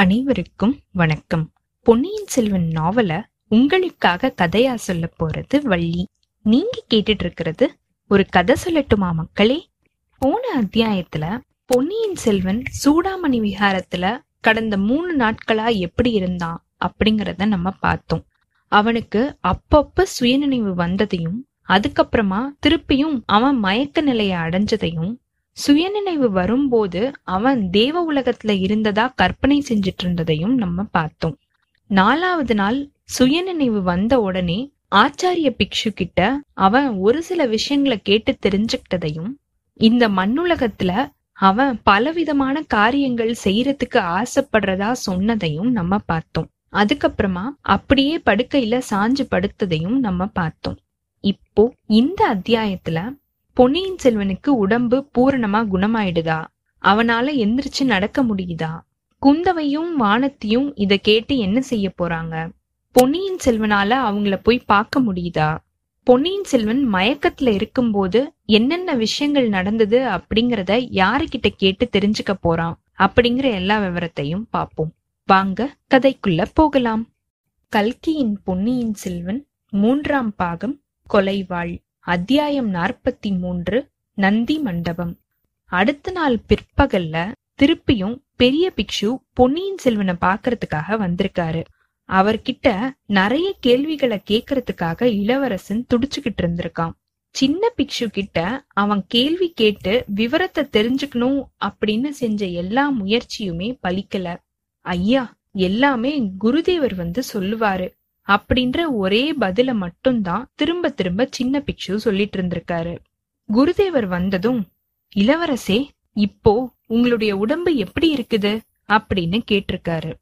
அனைவருக்கும் வணக்கம். பொன்னியின் செல்வன் நாவல உங்களுக்காக கதையா சொல்ல போறது வள்ளி. நீங்க கேட்டுட்டு இருக்கிறது ஒரு கதை சொல்லட்டுமா மக்களே? போன அத்தியாயத்துல பொன்னியின் செல்வன் சூடாமணி விஹாரத்துல கடந்த மூணு நாட்களா எப்படி இருந்தான் அப்படிங்கறத நம்ம பார்த்தோம். அவனுக்கு அப்பப்ப சுயநினைவு வந்ததையும் அதுக்கப்புறமா திருப்பியும் அவன் மயக்க நிலையை அடைஞ்சதையும் சுயநினைவு வரும்போது அவன் தேவ உலகத்துல இருந்ததா கற்பனை செஞ்சிட்டு இருந்ததையும் நம்ம பார்த்தோம். நாலாவது நாள் சுயநினைவு வந்த உடனே ஆச்சாரிய பிக்ஷு கிட்ட அவன் ஒரு சில விஷயங்களை கேட்டு தெரிஞ்சுக்கிட்டதையும் இந்த மண்ணுலகத்துல அவன் பலவிதமான காரியங்கள் செய்யறதுக்கு ஆசைப்படுறதா சொன்னதையும் நம்ம பார்த்தோம். அதுக்கப்புறமா அப்படியே படுக்கையில சாஞ்சு படுத்ததையும் நம்ம பார்த்தோம். இப்போ இந்த அத்தியாயத்துல பொன்னியின் செல்வனுக்கு உடம்பு பூரணமா குணமாயிடுதா? அவனால எந்திரிச்சு நடக்க முடியுதா? குந்தவையும் வானத்தியும் இத கேட்டு என்ன செய்ய போறாங்க? பொன்னியின் செல்வனால அவங்கள போய் பார்க்க முடியுதா? பொன்னியின் செல்வன் மயக்கத்துல இருக்கும்போது என்னென்ன விஷயங்கள் நடந்தது அப்படிங்கறத யாருகிட்ட கேட்டு தெரிஞ்சுக்க போறான்? அப்படிங்கிற எல்லா விவரத்தையும் பார்ப்போம். வாங்க கதைக்குள்ள போகலாம். கல்கியின் பொன்னியின் செல்வன் மூன்றாம் பாகம் கொலைவாள். அத்தியாயம் நாற்பத்தி மூன்று நந்தி மண்டபம். அடுத்த நாள் பிற்பகல்ல திருப்பியும் பெரிய பிக்ஷு பொன்னியின் செல்வனை பாக்குறதுக்காக வந்திருக்காரு. அவர்கிட்ட நிறைய கேள்விகளை கேக்குறதுக்காக இளவரசன் துடிச்சுக்கிட்டு இருந்திருக்கான். சின்ன பிக்ஷு கிட்ட அவன் கேள்வி கேட்டு விவரத்தை தெரிஞ்சுக்கணும் அப்படின்னு செஞ்ச எல்லா முயற்சியுமே பலிக்கல. ஐயா எல்லாமே குருதேவர் வந்து சொல்லுவாரு. அப்படின்ற ஒரே பதில மட்டும்தான் திரும்ப திரும்ப சின்ன பிக்ஷு சொல்லிட்டு இருந்திருக்காரு. குருதேவர் வந்ததும் இளவரசே இப்போ உங்களுடைய உடம்பு எப்படி இருக்குது? அப்படின்னு கேட்டிருக்காரு.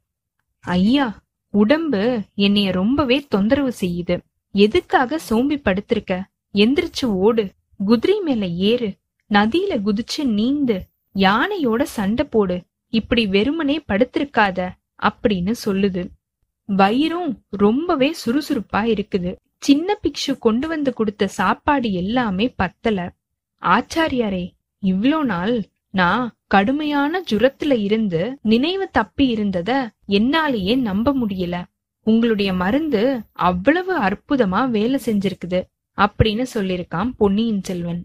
ஐயா உடம்பு என்னைய ரொம்பவே தொந்தரவு செய்யுது. எதுக்காக சோம்பி படுத்திருக்க? எந்திரிச்சு ஓடு. குதிரை மேல ஏறு. நதியில குதிச்சு நீந்து. யானையோட சண்டை போடு. இப்படி வெறுமனே படுத்திருக்காத அப்படின்னு சொல்லுது. வயிறும் ரொம்பவே சுறுசுறுப்பா இருக்குது. சின்ன பிக்ஷு கொண்டு வந்து கொடுத்த சாப்பாடு எல்லாமே பத்தல. ஆச்சாரியாரே இவ்ளோ நாள் நான் கடுமையான ஜுரத்துல இருந்து நினைவு தப்பி இருந்தத என்னாலேயே நம்ப முடியல. உங்களுடைய மருந்து அவ்வளவு அற்புதமா வேலை செஞ்சிருக்குது அப்படின்னு சொல்லிருக்கான் பொன்னியின் செல்வன்.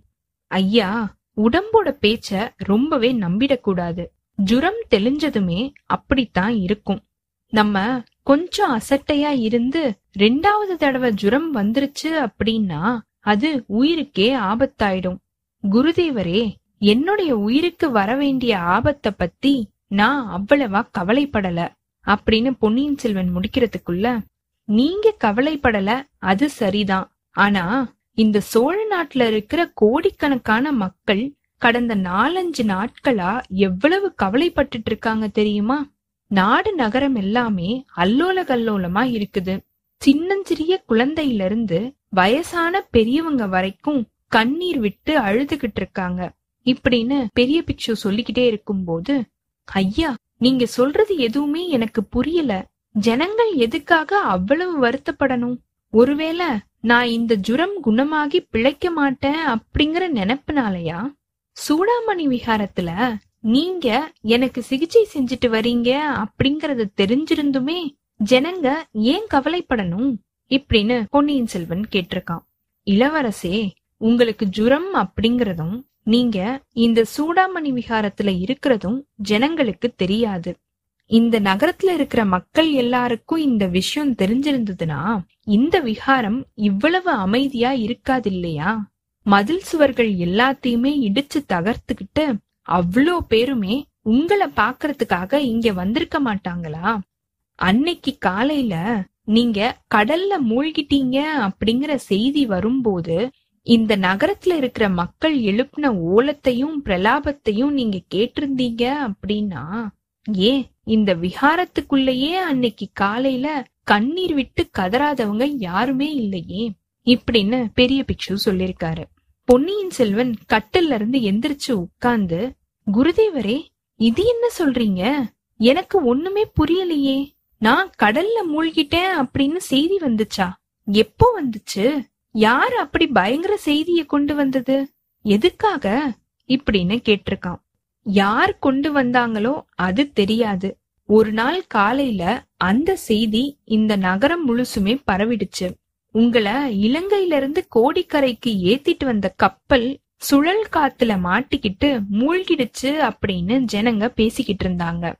ஐயா உடம்போட பேச்ச ரொம்பவே நம்பிடக்கூடாது. ஜுரம் தெளிஞ்சதுமே அப்படித்தான் இருக்கும். நம்ம கொஞ்சம் அசட்டையா இருந்து ரெண்டாவது தடவை ஜுரம் வந்துருச்சு அப்படின்னா அது உயிருக்கே ஆபத்தாயிடும். குருதேவரே என்னுடைய உயிருக்கு வர வேண்டிய ஆபத்தை பத்தி நான் அவ்வளவா கவலைப்படல அப்படின்னு பொன்னியின் செல்வன் முடிக்கிறதுக்குள்ள நீங்க கவலைப்படல அது சரிதான். ஆனா இந்த சோழ நாட்டுல இருக்கிற கோடிக்கணக்கான மக்கள் கடந்த நாலஞ்சு நாட்களா எவ்வளவு கவலைப்பட்டுட்டு இருக்காங்க தெரியுமா? நாடு நகரம் எல்லாமே அல்லோல கல்லோலமா இருக்குது. சின்னஞ்சிறிய குழந்தையில இருந்து வயசான பெரியவங்க வரைக்கும் கண்ணீர் விட்டு அழுதுகிட்டு இருக்காங்க. இப்படின்னு பெரிய பிக்ஷு சொல்லிக்கிட்டே இருக்கும்போது ஐயா நீங்க சொல்றது எதுவுமே எனக்கு புரியல. ஜனங்கள் எதுக்காக அவ்வளவு வருத்தப்படணும்? ஒருவேளை நான் இந்த ஜுரம் குணமாகி பிழைக்க மாட்டேன் அப்படிங்கிற நினைப்புனாலயா? சூடாமணி விஹாரத்துல நீங்க எனக்கு சிகிச்சை செஞ்சுட்டு வரீங்க அப்படிங்கறத தெரிஞ்சிருந்துமே ஜனங்க ஏன் கவலைப்படணும் இப்படின்னு பொன்னியின் செல்வன் கேட்டிருக்கான். இளவரசே உங்களுக்கு ஜுரம் அப்படிங்கறதும் நீங்க இந்த சூடாமணி விகாரத்துல இருக்கிறதும் ஜனங்களுக்கு தெரியாது. இந்த நகரத்துல இருக்கிற மக்கள் எல்லாருக்கும் இந்த விஷயம் தெரிஞ்சிருந்ததுன்னா இந்த விகாரம் இவ்வளவு அமைதியா இருக்காது இல்லையா? மதில் சுவர்கள் எல்லாத்தையுமே இடிச்சு தகர்த்துக்கிட்டு அவ்வளோ பேருமே உங்களை பாக்குறதுக்காக இங்க வந்திருக்க மாட்டாங்களா? அன்னைக்கு காலையில நீங்க கடல்ல மூழ்கிட்டீங்க அப்படிங்கிற செய்தி வரும்போது இந்த நகரத்துல இருக்கிற மக்கள் எழுப்பின ஓலத்தையும் பிரலாபத்தையும் நீங்க கேட்டிருந்தீங்க அப்படின்னா ஏன் இந்த விஹாரத்துக்குள்ளேயே அன்னைக்கு காலையில கண்ணீர் விட்டு கதறாதவங்க யாருமே இல்லையே? இப்படின்னு பெரிய பிக்ஷு சொல்லிருக்காரு பொன்னியின் செல்வன் கட்டில்ல இருந்து எந்திரிச்சு உட்கார்ந்து குருதேவரே இது என்ன சொல்றீங்க? எனக்கு ஒண்ணுமே புரியலையே. நான் கடல்ல மூழ்கிட்டேன் அப்படின்னு செய்தி வந்துச்சா? எப்போ வந்துச்சு? யார் அப்படி பயங்கர செய்திய கொண்டு வந்தது? எதுக்காக? இப்படின்னு கேட்டிருக்கான். யார் கொண்டு வந்தாங்களோ அது தெரியாது. ஒரு நாள் காலையில அந்த செய்தி இந்த நகரம் முழுசுமே பரவிடுச்சு. உங்களை இலங்கையில இருந்து கோடிக்கரைக்கு ஏத்திட்டு வந்த கப்பல் சுழல் காத்துல மாட்டிக்கிட்டு மூழ்கிடுச்சு அப்படின்னு ஜனங்க பேசிக்கிட்டு இருந்தாங்க.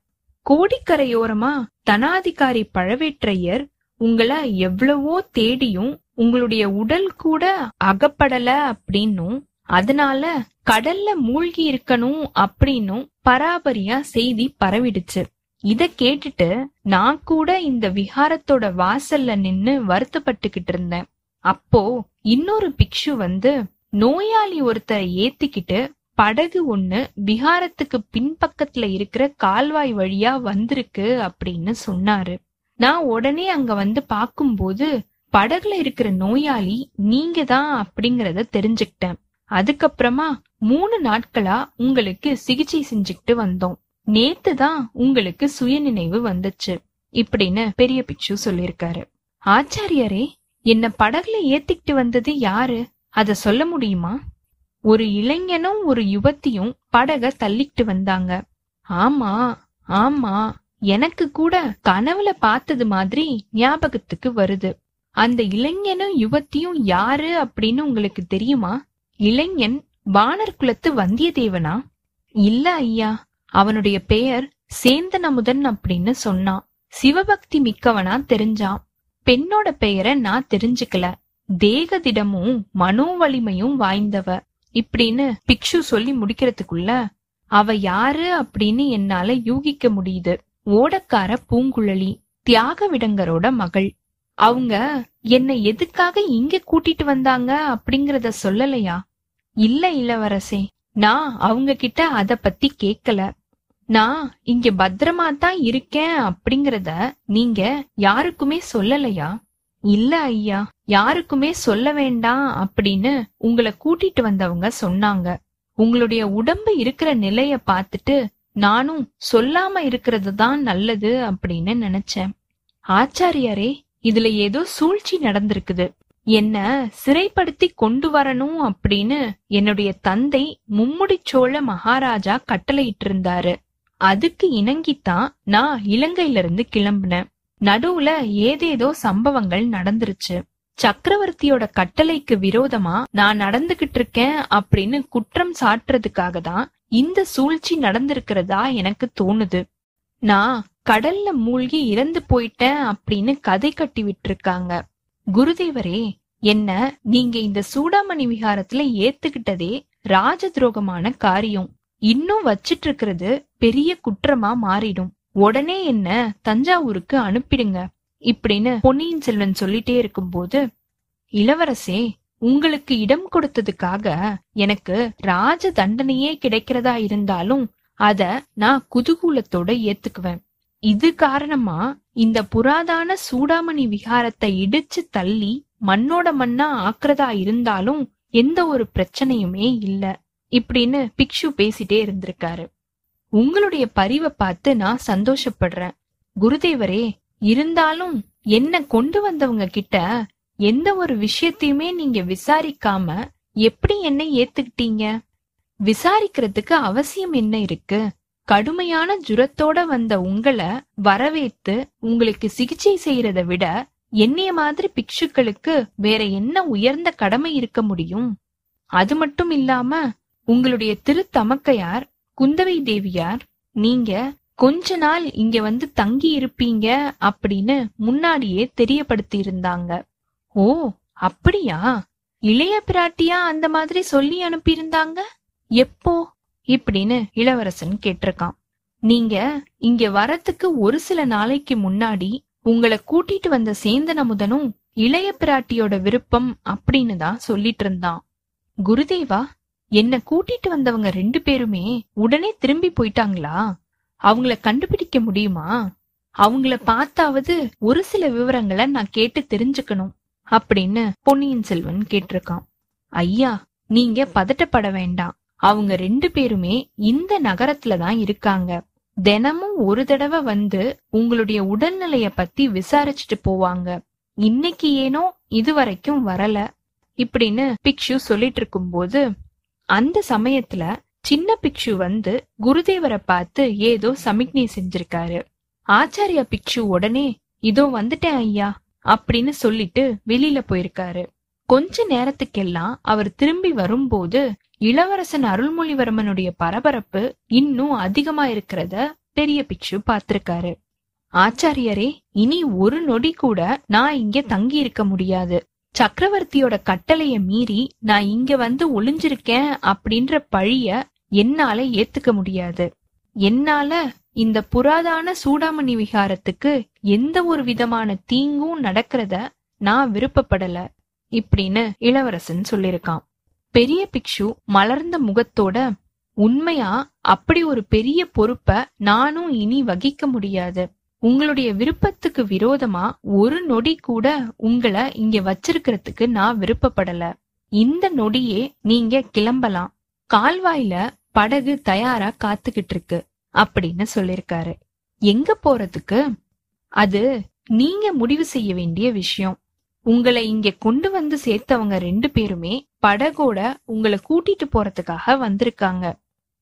கோடிக்கரையோரமா தனாதிகாரி பழவேற்றையர் உங்களை எவ்வளவோ தேடியும் உங்களுடைய உடல் கூட அகப்படல அப்படின்னும் அதனால கடல்ல மூழ்கி இருக்கணும் அப்படின்னும் பராபரியா செய்தி பரவிடுச்சு. இத கேட்டுட்டு நான் கூட இந்த விஹாரத்தோட வாசல்ல நின்னு வருத்தப்பட்டுக்கிட்டு இருந்தேன். அப்போ இன்னொரு பிக்ஷு வந்து நோயாளி ஒருத்தரை ஏத்திக்கிட்டு படகு ஒண்ணு விஹாரத்துக்கு பின்பக்கத்துல இருக்கிற கால்வாய் வழியா வந்திருக்கு அப்படின்னு சொன்னாரு. நான் உடனே அங்க வந்து பாக்கும்போது படகுல இருக்கிற நோயாளி நீங்க தான் அப்படிங்கறத தெரிஞ்சுக்கிட்டேன். அதுக்கப்புறமா மூணு நாட்களா உங்களுக்கு சிகிச்சை செஞ்சுக்கிட்டு வந்தோம். நேத்து தான் உங்களுக்கு சுயநினைவு வந்துச்சு இப்படின்னு பெரிய பிக்ஷு சொல்லிருக்காரு ஆச்சாரியரே என்ன படகுல ஏத்திக்கிட்டு வந்தது யாரு? அத சொல்ல முடியுமா? ஒரு இளைஞனும் ஒரு யுவத்தியும் படக தள்ளிக்கிட்டு வந்தாங்க. ஆமா ஆமா எனக்கு கூட கனவுல பார்த்தது மாதிரி ஞாபகத்துக்கு வருது. அந்த இளைஞனும் யுவத்தியும் யாரு அப்படின்னு உங்களுக்கு தெரியுமா? இளைஞன் வானர் குலத்து வந்தியத்தேவனா? இல்ல ஐயா அவனுடைய பெயர் சேந்தன் அமுதன் அப்படின்னு சொன்னான். சிவபக்தி மிக்கவனா தெரிஞ்சான். பெண்ணோட பெயரை நான் தெரிஞ்சுக்கல. தேகதிடமும் மனோ வலிமையும் வாய்ந்தவ. இப்படின்னு பிக்ஷு சொல்லி முடிக்கிறதுக்குள்ள அவ யாரு அப்படின்னு என்னால யூகிக்க முடியுது. ஓடக்கார பூங்குழலி தியாக விடங்கரோட மகள். அவங்க என்னை எதுக்காக இங்க கூட்டிட்டு வந்தாங்க அப்படிங்கறத சொல்லலையா? இல்ல இளவரசே நான் அவங்க கிட்ட அத பத்தி கேக்கல. நான் இங்க பத்திரமா தான் இருக்கேன் அப்படிங்கறத நீங்க யாருக்குமே சொல்லலையா? இல்ல ஐயா யாருக்குமே சொல்ல வேண்டாம் அப்படின்னு உங்களை கூட்டிட்டு வந்தவங்க சொன்னாங்க. உங்களுடைய உடம்பு இருக்கிற நிலைய பார்த்துட்டு நானும் சொல்லாம இருக்கிறது தான் நல்லது அப்படின்னு நினைச்சேன். ஆச்சாரியாரே இதுல ஏதோ சூழ்ச்சி நடந்திருக்குது. என்ன சிறைப்படுத்தி கொண்டு வரணும் அப்படின்னு என்னுடைய தந்தை மும்முடி சோழ மகாராஜா கட்டளையிட்டு இருந்தாரு அதுக்கு இணங்கித்தான் நான் இலங்கையில இருந்து கிளம்புனேன். நடுவுல ஏதேதோ சம்பவங்கள் நடந்துருச்சு. சக்கரவர்த்தியோட கட்டளைக்கு விரோதமா நான் நடந்துகிட்டு இருக்கேன் அப்படின்னு குற்றம் சாட்டுறதுக்காக தான் இந்த சூழ்ச்சி நடந்திருக்கிறதா எனக்கு தோணுது. நான் கடல்ல மூழ்கி இறந்து போயிட்டேன் அப்படின்னு கதை கட்டி விட்டுருக்காங்க. குருதேவரே என்ன நீங்க இந்த சூடாமணி விகாரத்துல ஏத்துக்கிட்டதே ராஜ துரோகமான காரியம். இன்னும் வச்சிட்டு இருக்கிறது பெரிய குற்றமா மாறிடும். உடனே என்ன தஞ்சாவூருக்கு அனுப்பிடுங்க இப்படின்னு பொன்னியின் செல்வன் சொல்லிட்டே இருக்கும்போது இளவரசே உங்களுக்கு இடம் கொடுத்ததுக்காக எனக்கு ராஜ தண்டனையே கிடைக்கிறதா இருந்தாலும் அத நான் குதூகூலத்தோட ஏத்துக்குவேன். இது காரணமா இந்த புராதான சூடாமணி விகாரத்தை இடிச்சு தள்ளி மண்ணோட மண்ணா ஆக்குறதா இருந்தாலும் எந்த ஒரு பிரச்சனையுமே இல்லை. இப்படின்னு பிக்ஷு பேசிட்டே இருந்திருக்காரு. உங்களுடைய பரிவை பார்த்து நான் சந்தோஷப்படுறேன். குருதேவரே இருந்தாலும் என்ன கொண்டு வந்தவங்க கிட்ட எந்த ஒரு விஷயத்தையுமே நீங்க விசாரிக்காம எப்படி என்ன ஏத்துக்கிட்டீங்க? விசாரிக்கிறதுக்கு அவசியம் என்ன இருக்கு? கடுமையான ஜுரத்தோட வந்த உங்களை வரவேத்து உங்களுக்கு சிகிச்சை செய்யறத விட என்னைய மாதிரி பிக்ஷுக்களுக்கு வேற என்ன உயர்ந்த கடமை இருக்க முடியும்? அது மட்டும் இல்லாம உங்களுடைய திருத்தமக்கையார் குந்தவை தேவியார் நீங்க கொஞ்ச நாள் இங்க வந்து தங்கி இருப்பீங்க அப்படின்னு முன்னாடியே தெரியப்படுத்தி இருந்தாங்க ஓ அப்படியா? இளைய பிராட்டியா அந்த மாதிரி சொல்லி அனுப்பியிருந்தாங்க? எப்போ? இப்படின்னு இளவரசன் கேட்டிருக்கான். நீங்க இங்க வரத்துக்கு ஒரு சில நாளைக்கு முன்னாடி உங்களை கூட்டிட்டு வந்த சேந்தன் அமுதனும் இளைய பிராட்டியோட விருப்பம் அப்படின்னு தான் சொல்லிட்டு இருந்தான். குருதேவா என்ன கூட்டிட்டு வந்தவங்க ரெண்டு பேருமே உடனே திரும்பி போயிட்டாங்களா? அவங்கள கண்டுபிடிக்க முடியுமா? அவங்கள பார்த்தாவது ஒரு சில விவரங்களை நான் கேட்டு தெரிஞ்சுக்கணும் அப்படின்னு பொன்னியின் செல்வன் கேட்டிருக்கான். ஐயா நீங்க பதட்டப்பட வேண்டாம். அவங்க ரெண்டு பேருமே இந்த நகரத்துல தான் இருக்காங்க. தினமும் ஒரு தடவை வந்து உங்களுடைய உடல்நிலைய பத்தி விசாரிச்சுட்டு போவாங்க. இன்னைக்கு ஏனோ இதுவரைக்கும் வரல இப்படின்னு பிக்ஷு சொல்லிட்டு இருக்கும்போது அந்த சமயத்துல சின்ன பிக்ஷு வந்து குருதேவரை பார்த்து ஏதோ சமிக்ஞை செஞ்சிருக்காரு. ஆச்சாரியா பிக்ஷு உடனே இதோ வந்துட்டேன் ஐயா அப்படின்னு சொல்லிட்டு வெளியில போயிருக்காரு. கொஞ்ச நேரத்துக்கெல்லாம் அவர் திரும்பி வரும்போது இளவரசன் அருள்மொழிவர்மனுடைய பரபரப்பு இன்னும் அதிகமா இருக்கிறத பெரிய பிக்ஷு பார்த்திருக்காரு. ஆச்சாரியரே இனி ஒரு நொடி கூட நான் இங்க தங்கி இருக்க முடியாது. சக்கரவர்த்தியோட கட்டளைய மீறி நான் இங்க வந்து ஒளிஞ்சிருக்கேன் அப்படின்ற பழிய என்னால ஏத்துக்க முடியாது. என்னால இந்த புராதான சூடாமணி விகாரத்துக்கு எந்த ஒரு விதமான தீங்கும் நடக்கிறத நான் விருப்பப்படல இப்படின்னு இளவரசன் சொல்லிருக்கான் பெரிய பிக்ஷு மலர்ந்த முகத்தோட உண்மையா அப்படி ஒரு பெரிய பொறுப்ப நானும் இனி வகிக்க முடியாது. உங்களுடைய விருப்பத்துக்கு விரோதமா ஒரு நொடி கூட உங்களை இங்க வச்சிருக்கிறதுக்கு நான் விருப்பப்படல. இந்த நொடியே நீங்க கிளம்பலாம். கால்வாயில படகு தயாரா காத்துக்கிட்டு இருக்கு அப்படின்னு சொல்லிருக்காரு எங்க போறதுக்கு? அது நீங்க முடிவு செய்ய வேண்டிய விஷயம். உங்களை இங்க கொண்டு வந்து சேர்த்தவங்க ரெண்டு பேருமே படகோட உங்களை கூட்டிட்டு போறதுக்காக வந்திருக்காங்க.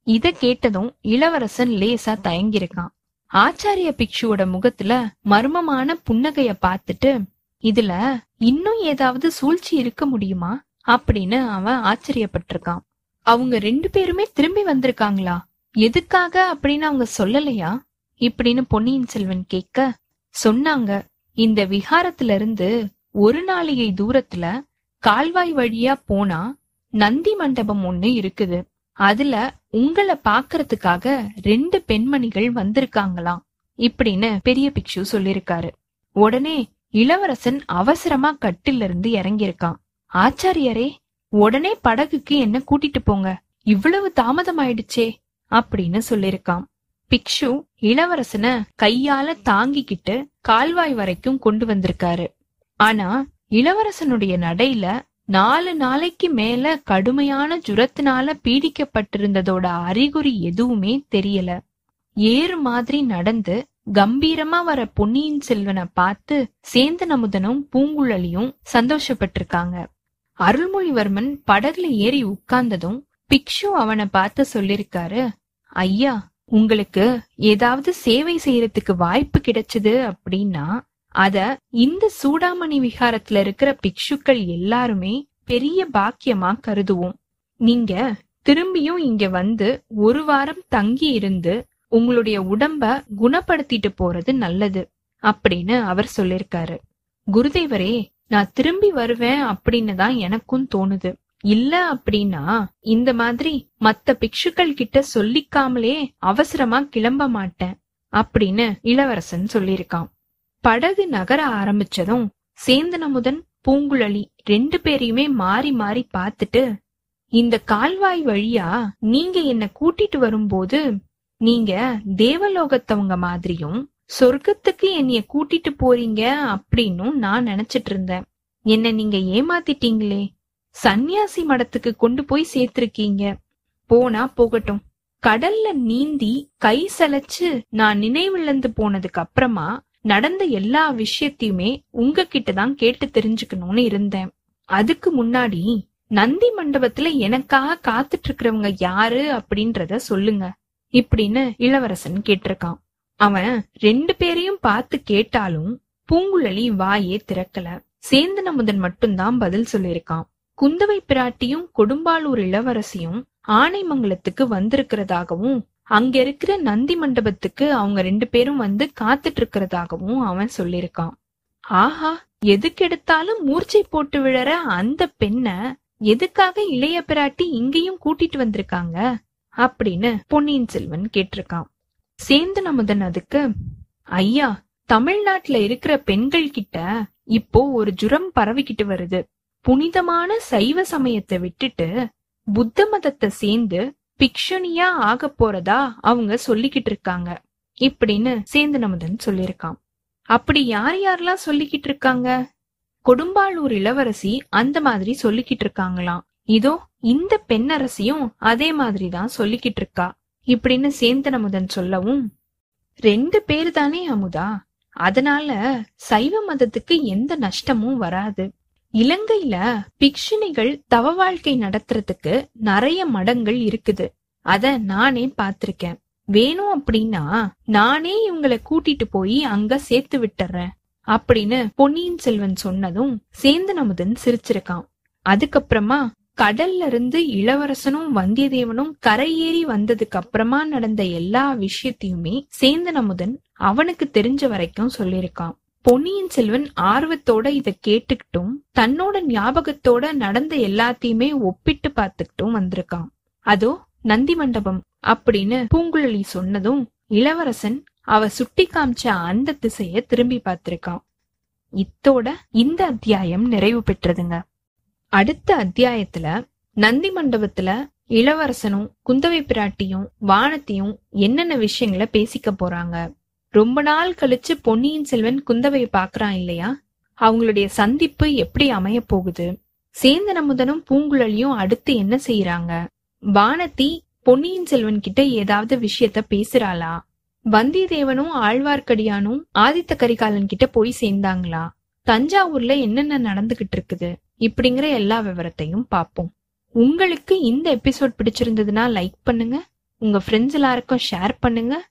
இத கேட்டதும் இளவரசன் லேசா தயங்கியிருக்கான். ஆச்சாரிய பிக்ஷுவோட முகத்துல மர்மமான புன்னகைய பார்த்துட்டு இதுல இன்னும் ஏதாவது சூழ்ச்சி இருக்க முடியுமா? அப்படின்னு அவன் ஆச்சரியப்பட்டிருக்கான். அவங்க ரெண்டு பேருமே திரும்பி வந்திருக்காங்களா? எதுக்காக அப்படின்னு அவங்க சொல்லலையா? இப்படின்னு பொன்னியின் செல்வன் கேட்க சொன்னாங்க இந்த விஹாரத்துல இருந்து ஒரு நாளிகை தூரத்துல கால்வாய் வழியா போனா நந்தி மண்டபம் ஒண்ணு இருக்குது. அதுல உங்களை பாக்குறதுக்காக ரெண்டு பெண்மணிகள் வந்திருக்காங்களாம் இப்படின்னு பெரிய பிக்ஷு சொல்லிருக்காரு உடனே இளவரசன் அவசரமா கட்டில இருந்து இறங்கியிருக்கான். ஆச்சாரியரே உடனே படகுக்கு என்ன கூட்டிட்டு போங்க. இவ்வளவு தாமதம் ஆயிடுச்சே அப்படின்னு சொல்லிருக்கான் பிக்ஷு இளவரசனை கையால தாங்கிக்கிட்டு கால்வாய் வரைக்கும் கொண்டு வந்திருக்காரு. ஆனா இளவரசனுடைய நடையில நாலு நாளைக்கு மேல கடுமையான ஜுரத்தினால பீடிக்கப்பட்டிருந்ததோட அறிகுறி எதுவுமே தெரியல. ஏறு மாதிரி நடந்து கம்பீரமா வர பொன்னியின் செல்வனை பார்த்து சேந்தன் அமுதனும் பூங்குழலியும் சந்தோஷப்பட்டிருக்காங்க. அருள்மொழிவர்மன் படகுல ஏறி உட்கார்ந்ததும் பிக்ஷு அவனை பார்த்து சொல்லிருக்காரு ஐயா உங்களுக்கு ஏதாவது சேவை செய்யறதுக்கு வாய்ப்பு கிடைச்சது அப்படின்னா அத இந்த சூடாமணி விகாரத்துல இருக்கிற பிக்ஷுக்கள் எல்லாருமே பெரிய பாக்கியமா கருதுவோம். நீங்க திரும்பியும் இங்க வந்து ஒரு வாரம் தங்கி இருந்து உங்களுடைய உடம்ப குணப்படுத்திட்டு போறது நல்லது அப்படின்னு அவர் சொல்லிருக்காரு. குருதேவரே நான் திரும்பி வருவேன் அப்படின்னு தான் எனக்கும் தோணுது. இல்ல அப்படின்னா இந்த மாதிரி மத்த பிக்ஷுக்கள் கிட்ட சொல்லிக்காமலே அவசரமா கிளம்ப மாட்டேன் அப்படின்னு இளவரசன் சொல்லியிருக்கான். படகு நகர ஆரம்பிச்சதும் சேந்தனமுதன் பூங்குழலி ரெண்டு பேரையுமே மாறி மாறி பார்த்துட்டு இந்த கால்வாய் வழியா நீங்க என்ன கூட்டிட்டு வரும்போது நீங்க தேவலோகத்தவங்க மாதிரியும் சொர்க்கத்துக்கு என்னைய கூட்டிட்டு போறீங்க அப்படின்னும் நான் நினைச்சிட்டு இருந்தேன். என்ன நீங்க ஏமாத்திட்டீங்களே. சந்நியாசி மடத்துக்கு கொண்டு போய் சேர்த்திருக்கீங்க. போனா போகட்டும். கடல்ல நீந்தி கை சலைச்சு நான் நினைவிழந்து போனதுக்கு அப்புறமா நடந்த எல்லா விஷயத்தையுமே உங்ககிட்ட தான் கேட்டு தெரிஞ்சுக்கணும்னு இருந்தேன். அதுக்கு முன்னாடி நந்தி மண்டபத்துல எனக்காக காத்துட்டு இருக்கிறவங்க யாரு அப்படின்றத சொல்லுங்க இப்படின்னு இளவரசன் கேட்டிருக்கான். அவன் ரெண்டு பேரையும் பார்த்து கேட்டாலும் பூங்குழலி வாயே திறக்கல. சேந்தனமுதன் மட்டும்தான் பதில் சொல்லியிருக்கான். குந்தவை பிராட்டியும் கொடும்பாளூர் இளவரசியும் ஆனைமங்கலத்துக்கு வந்திருக்கிறதாகவும் அங்க இருக்கிற நந்தி மண்டபத்துக்கு அவங்க ரெண்டு பேரும் வந்து காத்துட்டு இருக்கிறதாகவும் அவன் சொல்லியிருக்கான். ஆஹா எதுக்கெடுத்தாலும் மூர்ச்சை போட்டு விழற அந்த பெண்ண எதுக்காக இளைய பிராட்டி இங்கேயும் கூட்டிட்டு வந்திருக்காங்க? அப்படின்னு பொன்னியின் செல்வன் கேட்டிருக்கான். சேர்ந்து நமுதன் அதுக்கு ஐயா தமிழ்நாட்டுல இருக்கிற பெண்கள் கிட்ட இப்போ ஒரு ஜுரம் பரவிக்கிட்டு வருது. புனிதமான சைவ சமயத்தை விட்டுட்டு புத்த மதத்தை சேர்ந்து பிக்ஷுனியா ஆக போறதா அவங்க சொல்லிக்கிட்டு இருக்காங்க. இப்படின்னு சேந்தனமுதன் சொல்லியிருக்கான். அப்படி யார் யாரெல்லாம் சொல்லிக்கிட்டு இருக்காங்க? கொடும்பாளூர் இளவரசி அந்த மாதிரி சொல்லிக்கிட்டு இருக்காங்களாம். இதோ இந்த பெண்ணரசியும் அதே மாதிரிதான் சொல்லிக்கிட்டு இருக்கா. இப்படின்னு சேந்தனமுதன் சொல்லவும் ரெண்டு பேர் தானே அமுதா? அதனால சைவ மதத்துக்கு எந்த நஷ்டமும் வராது. இலங்கையில பிக்ஷுனிகள் தவ வாழ்க்கை நடத்துறதுக்கு நிறைய மடங்கள் இருக்குது. அத நானே பாத்திருக்கேன் வேணும் அப்படின்னா நானே இவங்களை கூட்டிட்டு போய் அங்க சேர்த்து விட்டுறேன் அப்படின்னு பொன்னியின் செல்வன் சொன்னதும் சேந்தன் அமுதன் சிரிச்சிருக்கான். அதுக்கப்புறமா கடல்ல இருந்து இளவரசனும் வந்தியத்தேவனும் கரையேறி வந்ததுக்கு அப்புறமா நடந்த எல்லா விஷயத்தையுமே சேந்தன் அமுதன் அவனுக்கு தெரிஞ்ச வரைக்கும் சொல்லியிருக்கான். பொன்னியின் செல்வன் ஆர்வத்தோட இத கேட்டுக்கிட்டும் தன்னோட ஞாபகத்தோட நடந்த எல்லாத்தையுமே ஒப்பிட்டு பார்த்துக்கிட்டும் வந்திருக்கான். அதோ நந்தி மண்டபம் அப்படின்னு பூங்குழலி சொன்னதும் இளவரசன் அவ சுட்டி காமிச்ச அந்த திசைய திரும்பி பார்த்திருக்கான். இத்தோட இந்த அத்தியாயம் நிறைவு பெற்றதுங்க. அடுத்த அத்தியாயத்துல நந்தி மண்டபத்துல இளவரசனும் குந்தவை பிராட்டியும் வானத்தையும் என்னென்ன விஷயங்களை பேசிக்க போறாங்க? ரொம்ப நாள் கழிச்சு பொன்னியின் செல்வன் குந்தவையை பாக்குறான் இல்லையா? அவங்களுடைய சந்திப்பு எப்படி அமைய போகுது? சேந்தன் அமுதனும் பூங்குழலியும் அடுத்து என்ன செய்யறாங்க வானதி பொன்னியின் செல்வன் கிட்ட ஏதாவது விஷயத்த பேசுறாளா? வந்தியத்தேவனும் ஆழ்வார்க்கடியானும் ஆதித்த கரிகாலன் கிட்ட போய் சேர்ந்தாங்களா? தஞ்சாவூர்ல என்னென்ன நடந்துகிட்டு இருக்குது? இப்படிங்கிற எல்லா விவரத்தையும் பார்ப்போம். உங்களுக்கு இந்த எபிசோட் பிடிச்சிருந்ததுன்னா லைக் பண்ணுங்க. உங்க ஃப்ரெண்ட்ஸ் எல்லாருக்கும் ஷேர் பண்ணுங்க.